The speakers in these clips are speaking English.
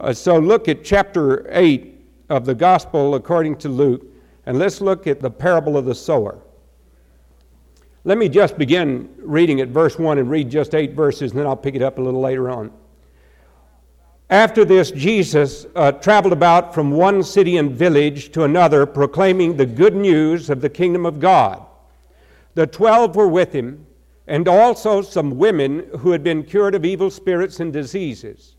Uh, so look at chapter 8 of the Gospel according to Luke, and let's look at the parable of the sower. Let me just begin reading at verse 1 and read just eight verses, and then I'll pick it up a little later on. After this, Jesus uh, traveled about from one city and village to another, proclaiming the good news of the kingdom of God. The twelve were with him, and also some women who had been cured of evil spirits and diseases.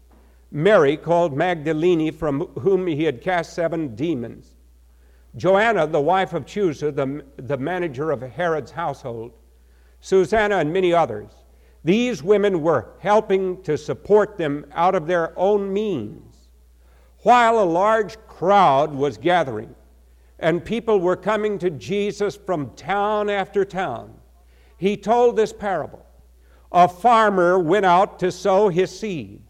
Mary, called Magdalene, from whom he had cast seven demons. Joanna, the wife of Chuza, the, the manager of Herod's household. Susanna, and many others. These women were helping to support them out of their own means. While a large crowd was gathering, and people were coming to Jesus from town after town, he told this parable. A farmer went out to sow his seed.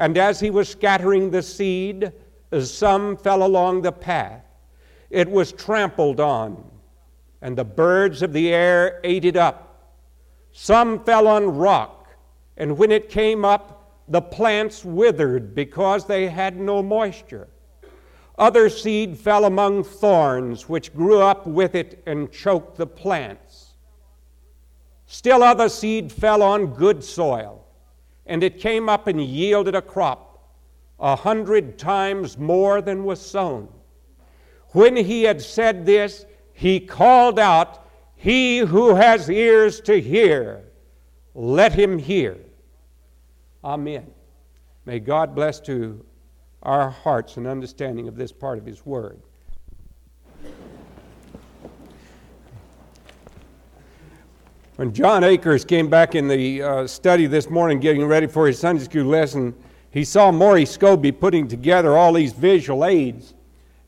And as he was scattering the seed, some fell along the path. It was trampled on, and the birds of the air ate it up. Some fell on rock, and when it came up, the plants withered because they had no moisture. Other seed fell among thorns, which grew up with it and choked the plants. Still other seed fell on good soil and it came up and yielded a crop a hundred times more than was sown. When he had said this, he called out, He who has ears to hear, let him hear. Amen. May God bless to our hearts an understanding of this part of his word. When John Akers came back in the uh, study this morning getting ready for his Sunday school lesson, he saw Maury Scobie putting together all these visual aids.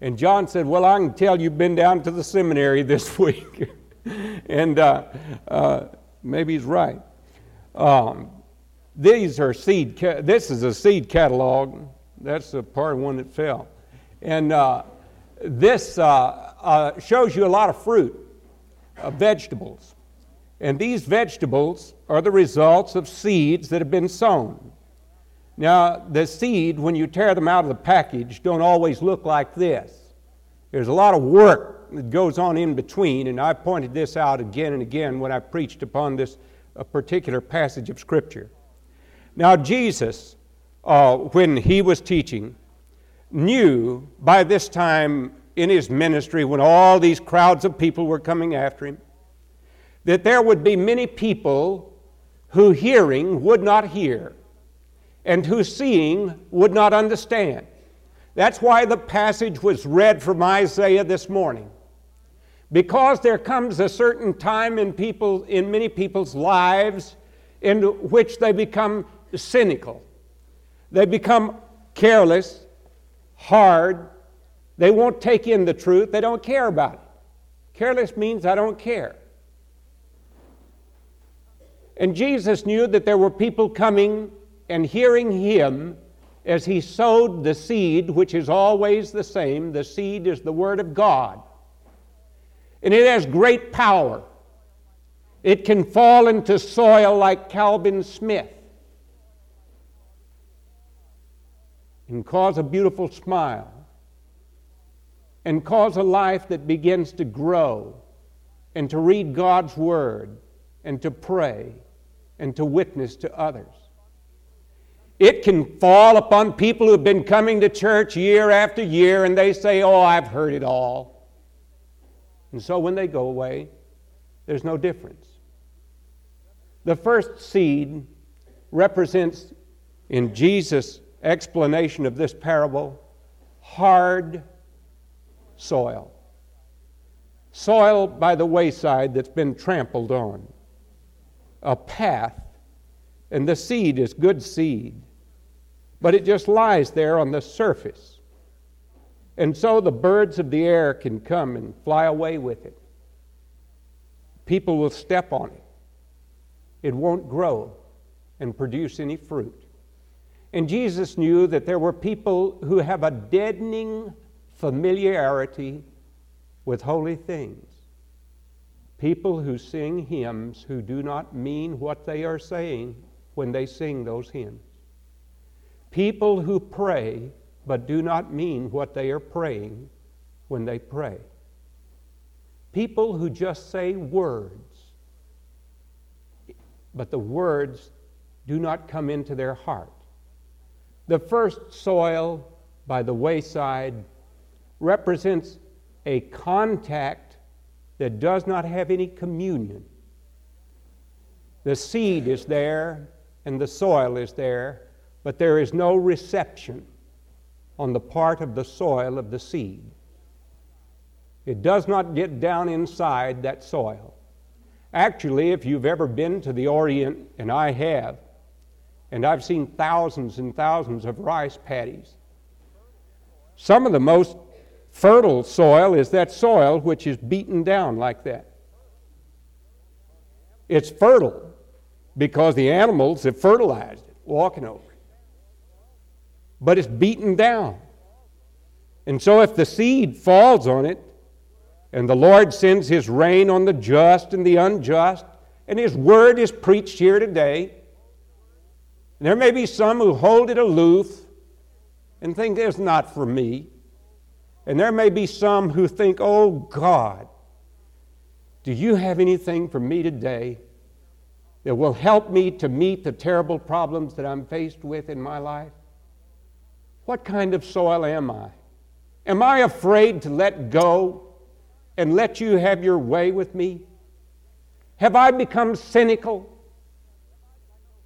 And John said, Well, I can tell you've been down to the seminary this week. and uh, uh, maybe he's right. Um, these are seed, ca- this is a seed catalog. That's the part of one that fell. And uh, this uh, uh, shows you a lot of fruit, vegetables. And these vegetables are the results of seeds that have been sown. Now, the seed, when you tear them out of the package, don't always look like this. There's a lot of work that goes on in between, and I've pointed this out again and again when I preached upon this particular passage of Scripture. Now, Jesus, uh, when he was teaching, knew by this time in his ministry, when all these crowds of people were coming after him, that there would be many people who hearing would not hear and who seeing would not understand. That's why the passage was read from Isaiah this morning. Because there comes a certain time in people in many people's lives in which they become cynical. They become careless, hard. They won't take in the truth. They don't care about it. Careless means I don't care. And Jesus knew that there were people coming and hearing him as he sowed the seed, which is always the same. The seed is the Word of God. And it has great power. It can fall into soil like Calvin Smith and cause a beautiful smile and cause a life that begins to grow and to read God's Word and to pray and to witness to others. It can fall upon people who've been coming to church year after year and they say, Oh, I've heard it all. And so when they go away, there's no difference. The first seed represents, in Jesus' explanation of this parable, hard soil. Soil by the wayside that's been trampled on a path, and the seed is good seed, but it just lies there on the surface. And so the birds of the air can come and fly away with it. People will step on it. It won't grow and produce any fruit. And Jesus knew that there were people who have a deadening familiarity with holy things. People who sing hymns who do not mean what they are saying when they sing those hymns. People who pray but do not mean what they are praying when they pray. People who just say words, but the words do not come into their heart. The first soil by the wayside represents a contact that does not have any communion. The seed is there and the soil is there, but there is no reception on the part of the soil of the seed. It does not get down inside that soil. Actually, if you've ever been to the Orient, and I have, and I've seen thousands and thousands of rice paddies, some of the most fertile soil is that soil which is beaten down like that. It's fertile because the animals have fertilized it, walking over it. But it's beaten down. And so if the seed falls on it, and the Lord sends His rain on the just and the unjust, and His word is preached here today, And there may be some who hold it aloof and think it's not for me. And there may be some who think, oh God, do you have anything for me today that will help me to meet the terrible problems that I'm faced with in my life? What kind of soil am I? Am I afraid to let go and let you have your way with me? Have I become cynical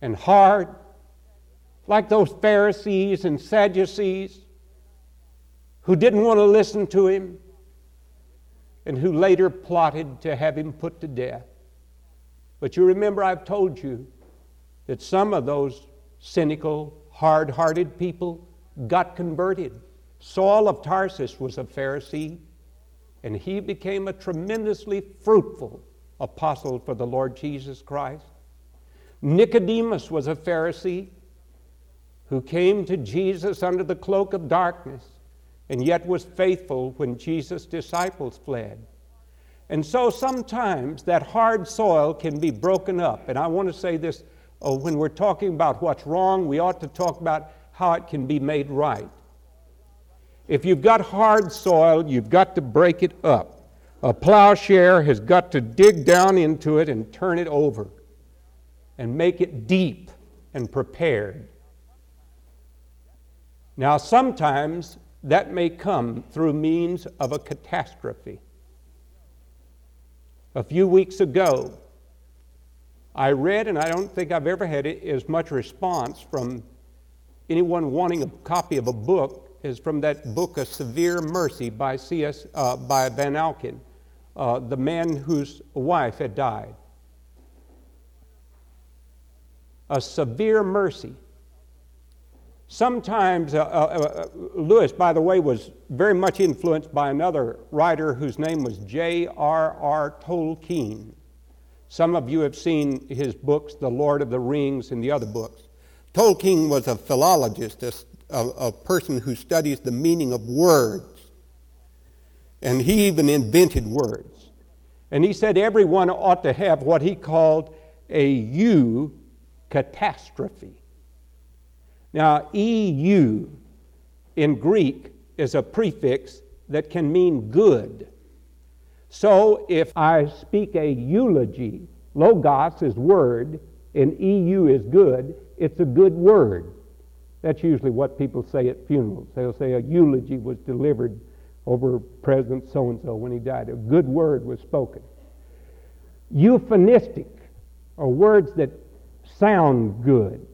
and hard like those Pharisees and Sadducees who didn't want to listen to him and who later plotted to have him put to death? But you remember, I've told you that some of those cynical, hard hearted people got converted. Saul of Tarsus was a Pharisee, and he became a tremendously fruitful apostle for the Lord Jesus Christ. Nicodemus was a Pharisee who came to Jesus under the cloak of darkness and yet was faithful when Jesus' disciples fled. And so sometimes that hard soil can be broken up. And I want to say this oh, when we're talking about what's wrong, we ought to talk about how it can be made right. If you've got hard soil, you've got to break it up. A plowshare has got to dig down into it and turn it over and make it deep and prepared. Now, sometimes that may come through means of a catastrophe. A few weeks ago, I read, and I don't think I've ever had as much response from anyone wanting a copy of a book as from that book, A Severe Mercy by, C.S., uh, by Vanauken, uh, the man whose wife had died. A severe mercy. Sometimes, uh, uh, uh, Lewis, by the way, was very much influenced by another writer whose name was J.R.R. Tolkien. Some of you have seen his books, The Lord of the Rings and the other books. Tolkien was a philologist, a, a, a person who studies the meaning of words. And he even invented words. And he said everyone ought to have what he called a U catastrophe. Now, EU in Greek is a prefix that can mean good. So if I speak a eulogy, logos is word, and EU is good, it's a good word. That's usually what people say at funerals. They'll say a eulogy was delivered over President so and so when he died. A good word was spoken. Euphemistic are words that sound good.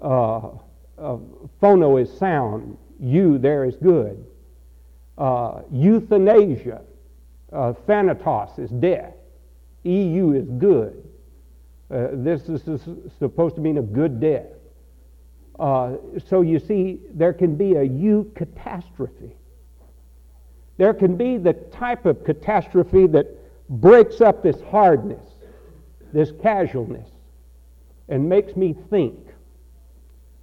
Uh, uh, phono is sound, you there is good. Uh, euthanasia, uh, thanatos is death, EU is good. Uh, this is, supposed to mean a good death. Uh, so you see, there can be a eucatastrophe. There can be the type of catastrophe that breaks up this hardness, this casualness, and makes me think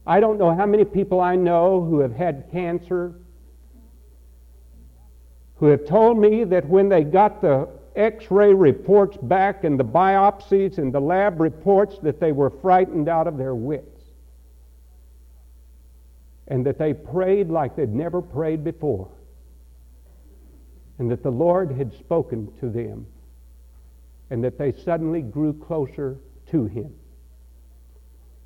I don't know how many people I know who have had cancer who have told me that when they got the x-ray reports back and the biopsies and the lab reports that they were frightened out of their wits. and that they prayed like they'd never prayed before, and that the Lord had spoken to them, and that they suddenly grew closer to Him.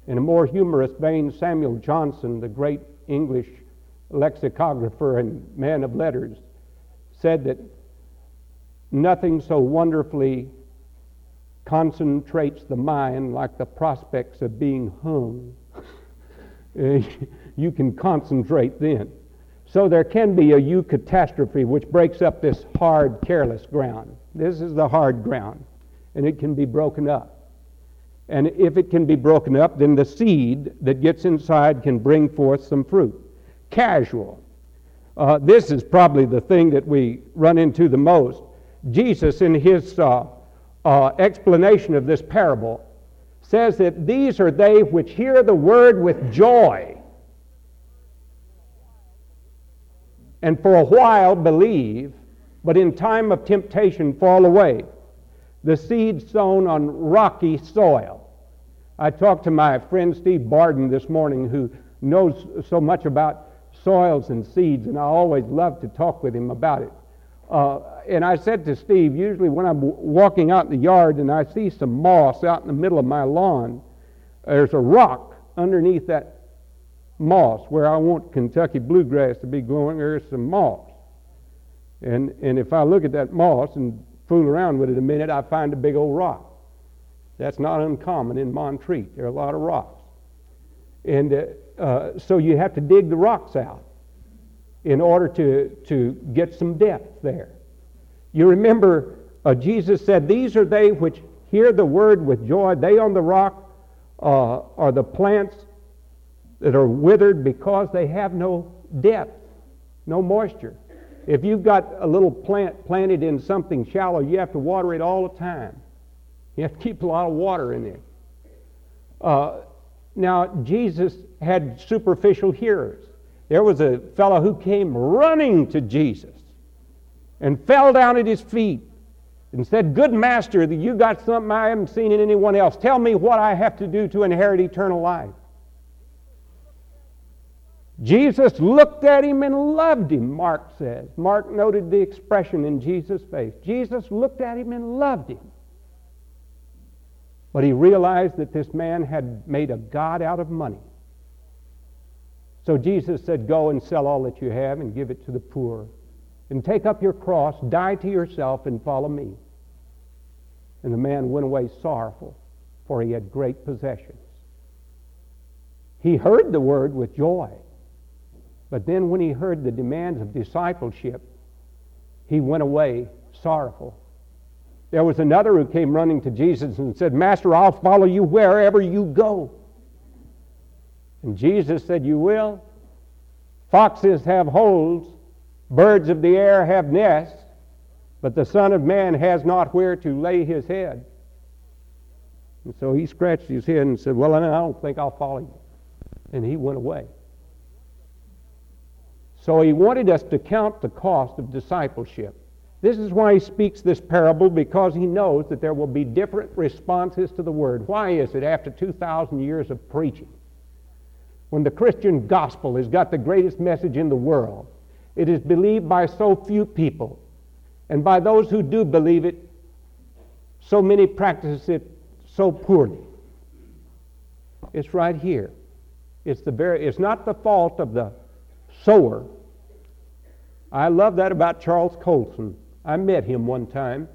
In a more humorous vein, Samuel Johnson, the great English lexicographer and man of letters, said that nothing so wonderfully concentrates the mind like the prospects of being hung. you can concentrate then. So there can be a eucatastrophe which breaks up this hard, careless ground. This is the hard ground, and it can be broken up. And if it can be broken up, then the seed that gets inside can bring forth some fruit. Casual. Uh, this is probably the thing that we run into the most. Jesus, in his uh, uh, explanation of this parable, says that these are they which hear the word with joy and for a while believe, but in time of temptation fall away. The seed sown on rocky soil. I talked to my friend Steve Barden this morning, who knows so much about soils and seeds, and I always love to talk with him about it. Uh, and I said to Steve, usually when I'm walking out in the yard and I see some moss out in the middle of my lawn, there's a rock underneath that moss where I want Kentucky bluegrass to be growing. There's some moss, and and if I look at that moss and fool around with it a minute, I find a big old rock. That's not uncommon in Montreat. There are a lot of rocks, and uh, uh, so you have to dig the rocks out in order to, to get some depth there. You remember uh, Jesus said, These are they which hear the word with joy. They on the rock uh, are the plants that are withered because they have no depth, no moisture. If you've got a little plant planted in something shallow, you have to water it all the time. You have to keep a lot of water in there. Uh, now, Jesus had superficial hearers. There was a fellow who came running to Jesus and fell down at his feet and said, Good master, you got something I haven't seen in anyone else. Tell me what I have to do to inherit eternal life. Jesus looked at him and loved him, Mark says. Mark noted the expression in Jesus' face. Jesus looked at him and loved him. But he realized that this man had made a God out of money. So Jesus said, Go and sell all that you have and give it to the poor. And take up your cross, die to yourself, and follow me. And the man went away sorrowful, for he had great possessions. He heard the word with joy. But then when he heard the demands of discipleship, he went away sorrowful. There was another who came running to Jesus and said, Master, I'll follow you wherever you go. And Jesus said, You will? Foxes have holes, birds of the air have nests, but the Son of Man has not where to lay his head. And so he scratched his head and said, Well, I don't think I'll follow you. And he went away. So he wanted us to count the cost of discipleship. This is why he speaks this parable, because he knows that there will be different responses to the word. Why is it after 2,000 years of preaching? when the Christian gospel has got the greatest message in the world, it is believed by so few people. And by those who do believe it, so many practice it so poorly. It's right here. It's, the very, it's not the fault of the sower. I love that about Charles Colson. I met him one time,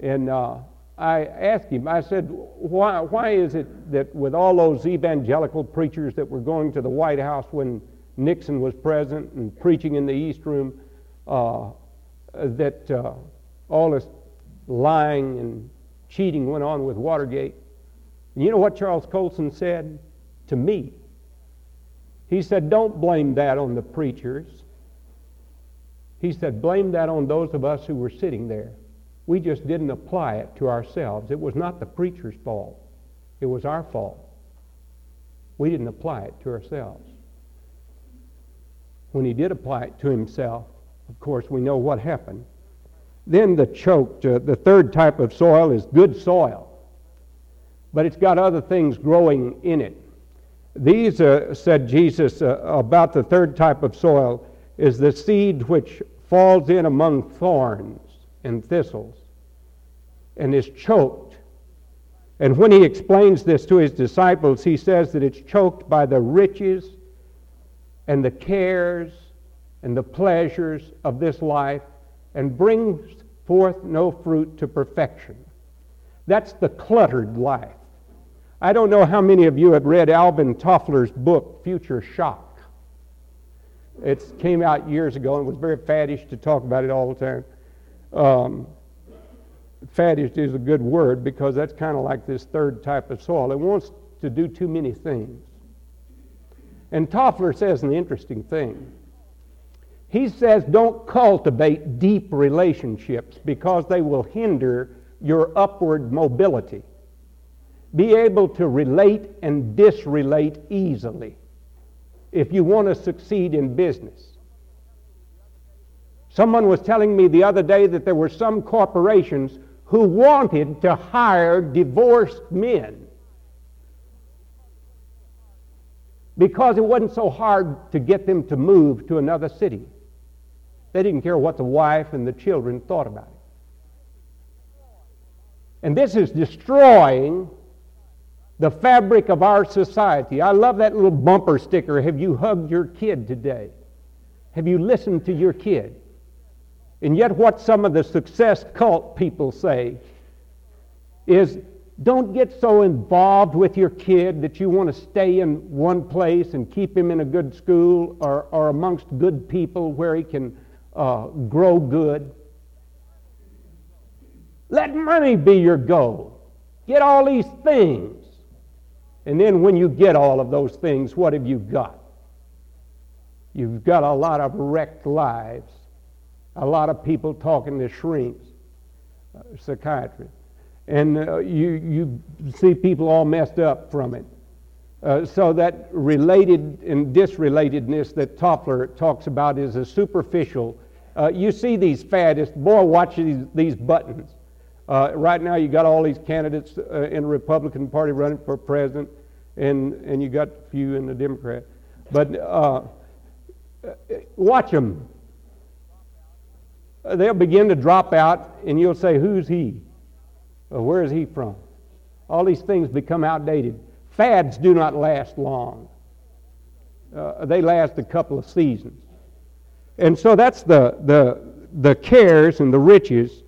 and uh, I asked him, I said, why, why is it that with all those evangelical preachers that were going to the White House when Nixon was president and preaching in the East Room, uh, that uh, all this lying and cheating went on with Watergate? And you know what Charles Colson said to me? He said, Don't blame that on the preachers. He said, Blame that on those of us who were sitting there. We just didn't apply it to ourselves. It was not the preacher's fault, it was our fault. We didn't apply it to ourselves. When he did apply it to himself, of course, we know what happened. Then the choked, uh, the third type of soil is good soil, but it's got other things growing in it. These, uh, said Jesus uh, about the third type of soil, is the seed which falls in among thorns and thistles and is choked. And when he explains this to his disciples, he says that it's choked by the riches and the cares and the pleasures of this life and brings forth no fruit to perfection. That's the cluttered life. I don't know how many of you have read Alvin Toffler's book, Future Shock. It came out years ago and was very faddish to talk about it all the time. Um, faddish is a good word because that's kind of like this third type of soil. It wants to do too many things. And Toffler says an interesting thing. He says don't cultivate deep relationships because they will hinder your upward mobility. Be able to relate and disrelate easily if you want to succeed in business. Someone was telling me the other day that there were some corporations who wanted to hire divorced men because it wasn't so hard to get them to move to another city. They didn't care what the wife and the children thought about it. And this is destroying the fabric of our society. I love that little bumper sticker. Have you hugged your kid today? Have you listened to your kid? And yet, what some of the success cult people say is don't get so involved with your kid that you want to stay in one place and keep him in a good school or, or amongst good people where he can uh, grow good. Let money be your goal. Get all these things. And then when you get all of those things, what have you got? You've got a lot of wrecked lives a lot of people talking to shrinks, uh, psychiatrists. And uh, you, you see people all messed up from it. Uh, so that related and disrelatedness that Toffler talks about is a superficial. Uh, you see these faddists, boy, watch these, these buttons. Uh, right now, you got all these candidates uh, in the Republican Party running for president, and, and you got a few in the Democrat. But watch them they'll begin to drop out, and you'll say, Who's he? Or where is he from? All these things become outdated. Fads do not last long, uh, they last a couple of seasons. And so that's the, the, the cares and the riches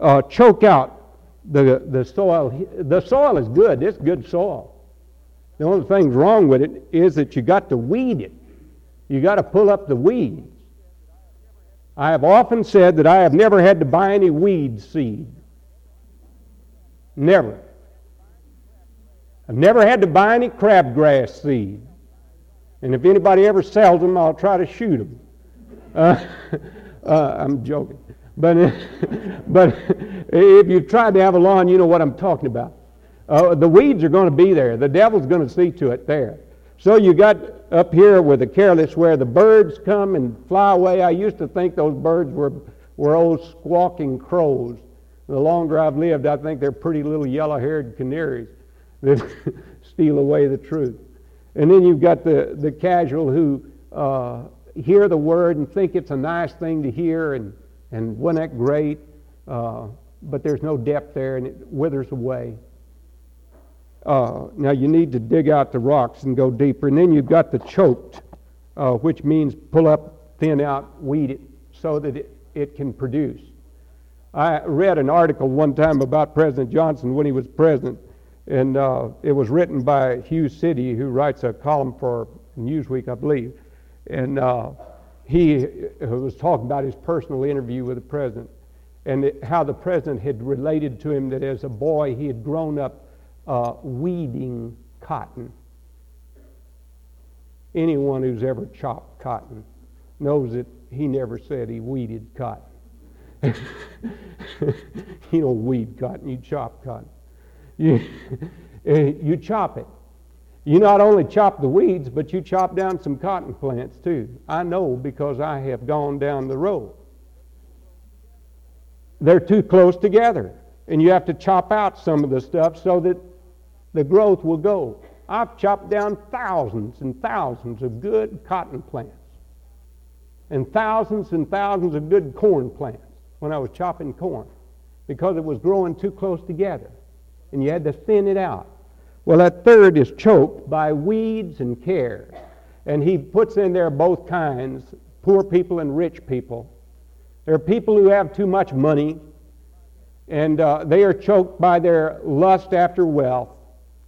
uh, choke out the, the soil. The soil is good, it's good soil. The only thing wrong with it is that you got to weed it. You got to pull up the weeds. I have often said that I have never had to buy any weed seed. Never. I've never had to buy any crabgrass seed. And if anybody ever sells them, I'll try to shoot them. Uh, uh, I'm joking. But, but if you've tried to have a lawn, you know what I'm talking about. Uh, the weeds are going to be there. The devil's going to see to it there. So you got up here with the careless where the birds come and fly away. I used to think those birds were, were old squawking crows. The longer I've lived, I think they're pretty little yellow haired canaries that steal away the truth. And then you've got the, the casual who uh, hear the word and think it's a nice thing to hear and, and wasn't that great? Uh, but there's no depth there and it withers away. Uh, now you need to dig out the rocks and go deeper. And then you've got the choked, uh, which means pull up, thin out, weed it so that it, it can produce. I read an article one time about President Johnson when he was president, and uh, it was written by Hugh Sidey, who writes a column for Newsweek, I believe. And uh, he was talking about his personal interview with the president and it, how the president had related to him that as a boy he had grown up uh, weeding cotton. Anyone who's ever chopped cotton knows that he never said he weeded cotton. you don't weed cotton, you chop cotton. You, you chop it. You not only chop the weeds, but you chop down some cotton plants too. I know because I have gone down the road. They're too close together, and you have to chop out some of the stuff so that the growth will go. I've chopped down thousands and thousands of good cotton plants and thousands and thousands of good corn plants when I was chopping corn because it was growing too close together and you had to thin it out. Well, that third is choked by weeds and cares. And he puts in there both kinds poor people and rich people. There are people who have too much money and uh, they are choked by their lust after wealth.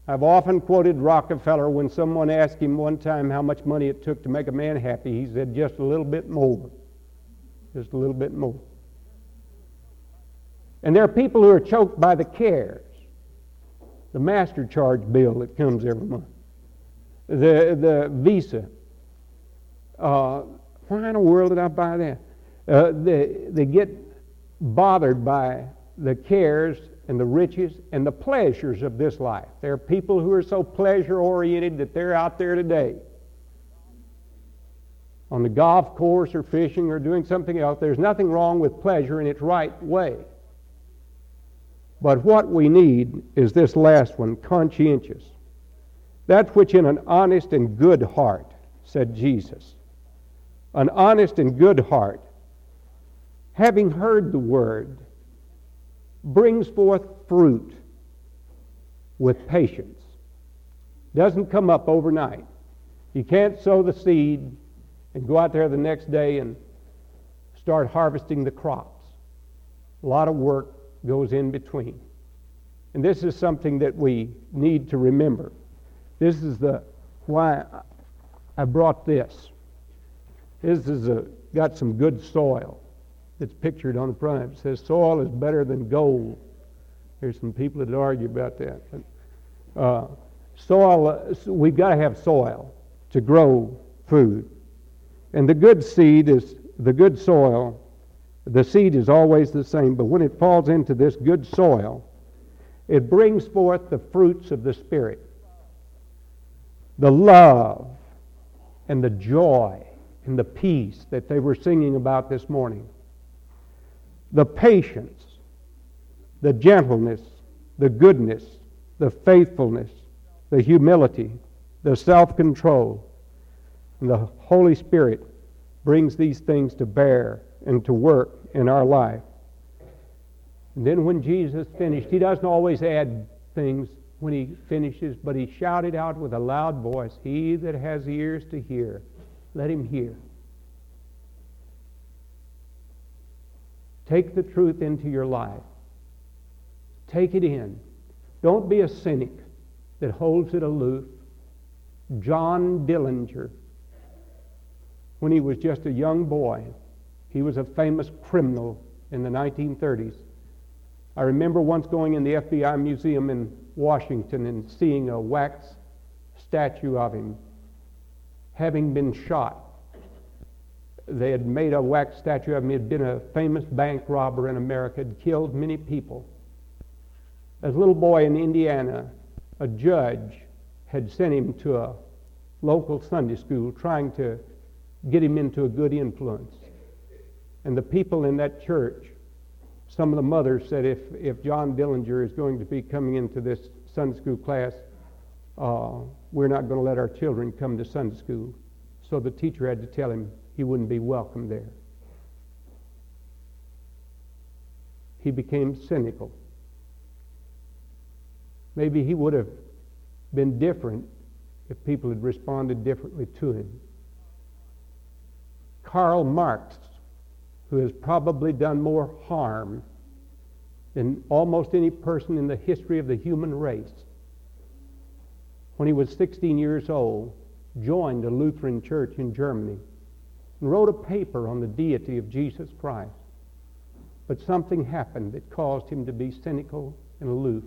I've often quoted Rockefeller when someone asked him one time how much money it took to make a man happy. He said, just a little bit more. Just a little bit more. And there are people who are choked by the cares, the master charge bill that comes every month, the, the visa. Uh, why in the world did I buy that? Uh, they, they get bothered by the cares and the riches and the pleasures of this life. There are people who are so pleasure oriented that they're out there today on the golf course or fishing or doing something else. There's nothing wrong with pleasure in its right way. But what we need is this last one conscientious. That which in an honest and good heart, said Jesus. An honest and good heart, having heard the word, brings forth fruit with patience. Doesn't come up overnight. You can't sow the seed and go out there the next day and start harvesting the crops. A lot of work goes in between. And this is something that we need to remember. This is the why I brought this. This is a, got some good soil that's pictured on the front. It says soil is better than gold. There's some people that argue about that. But, uh, soil, uh, we've got to have soil to grow food. And the good seed is the good soil. The seed is always the same, but when it falls into this good soil, it brings forth the fruits of the Spirit the love and the joy and the peace that they were singing about this morning the patience, the gentleness, the goodness, the faithfulness, the humility, the self control. And the Holy Spirit brings these things to bear and to work in our life. And then when Jesus finished, he doesn't always add things when he finishes, but he shouted out with a loud voice, He that has ears to hear, let him hear. Take the truth into your life. Take it in. Don't be a cynic that holds it aloof. John Dillinger, when he was just a young boy, he was a famous criminal in the 1930s. I remember once going in the FBI museum in Washington and seeing a wax statue of him having been shot they had made a wax statue of him. He had been a famous bank robber in America, had killed many people. As a little boy in Indiana, a judge had sent him to a local Sunday school trying to get him into a good influence. And the people in that church, some of the mothers said, if, if John Dillinger is going to be coming into this Sunday school class, uh, we're not going to let our children come to Sunday school. So the teacher had to tell him, he wouldn't be welcome there. He became cynical. Maybe he would have been different if people had responded differently to him. Karl Marx, who has probably done more harm than almost any person in the history of the human race, when he was 16 years old, joined a Lutheran church in Germany and wrote a paper on the deity of Jesus Christ. But something happened that caused him to be cynical and aloof.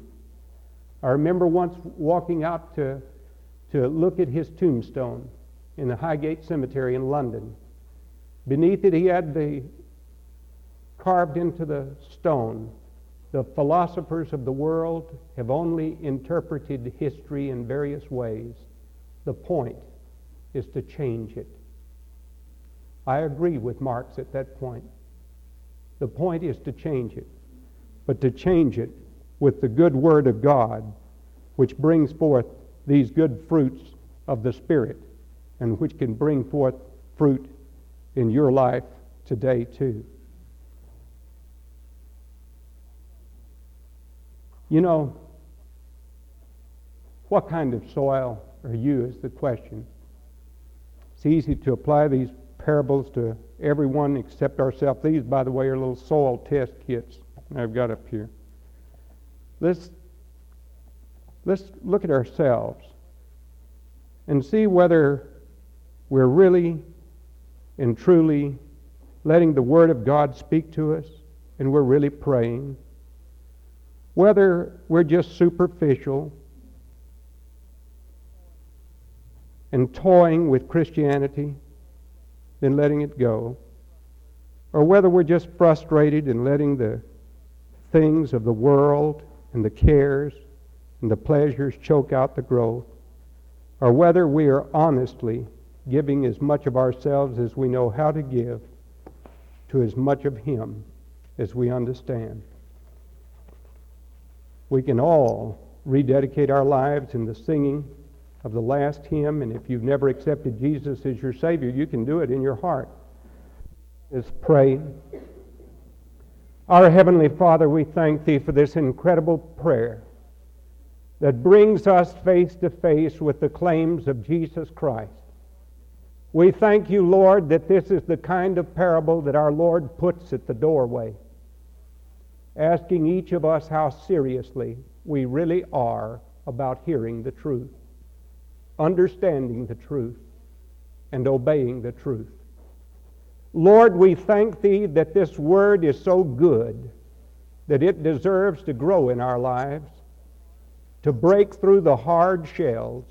I remember once walking out to, to look at his tombstone in the Highgate Cemetery in London. Beneath it, he had the carved into the stone the philosophers of the world have only interpreted history in various ways. The point is to change it. I agree with Marx at that point. The point is to change it, but to change it with the good word of God, which brings forth these good fruits of the Spirit and which can bring forth fruit in your life today, too. You know, what kind of soil are you is the question. It's easy to apply these parables to everyone except ourselves. These, by the way, are little soil test kits I've got up here. Let's, let's look at ourselves and see whether we're really and truly letting the Word of God speak to us and we're really praying. Whether we're just superficial and toying with Christianity, then letting it go, or whether we're just frustrated and letting the things of the world and the cares and the pleasures choke out the growth, or whether we are honestly giving as much of ourselves as we know how to give to as much of Him as we understand. We can all rededicate our lives in the singing of the last hymn, and if you've never accepted Jesus as your Savior, you can do it in your heart. Is pray. Our Heavenly Father, we thank Thee for this incredible prayer that brings us face to face with the claims of Jesus Christ. We thank you, Lord, that this is the kind of parable that our Lord puts at the doorway, asking each of us how seriously we really are about hearing the truth, understanding the truth, and obeying the truth. Lord, we thank Thee that this word is so good that it deserves to grow in our lives, to break through the hard shells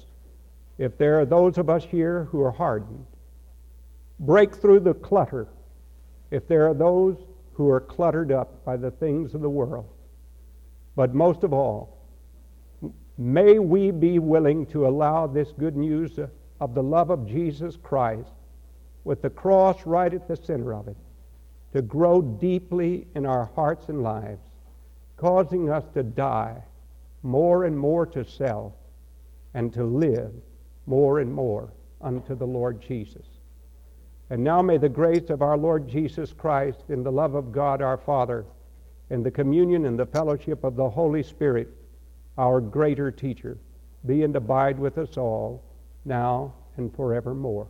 if there are those of us here who are hardened. Break through the clutter if there are those who are cluttered up by the things of the world. But most of all, may we be willing to allow this good news of the love of Jesus Christ, with the cross right at the center of it, to grow deeply in our hearts and lives, causing us to die more and more to self and to live more and more unto the Lord Jesus. And now may the grace of our Lord Jesus Christ and the love of God our Father and the communion and the fellowship of the Holy Spirit, our greater teacher, be and abide with us all now and forevermore.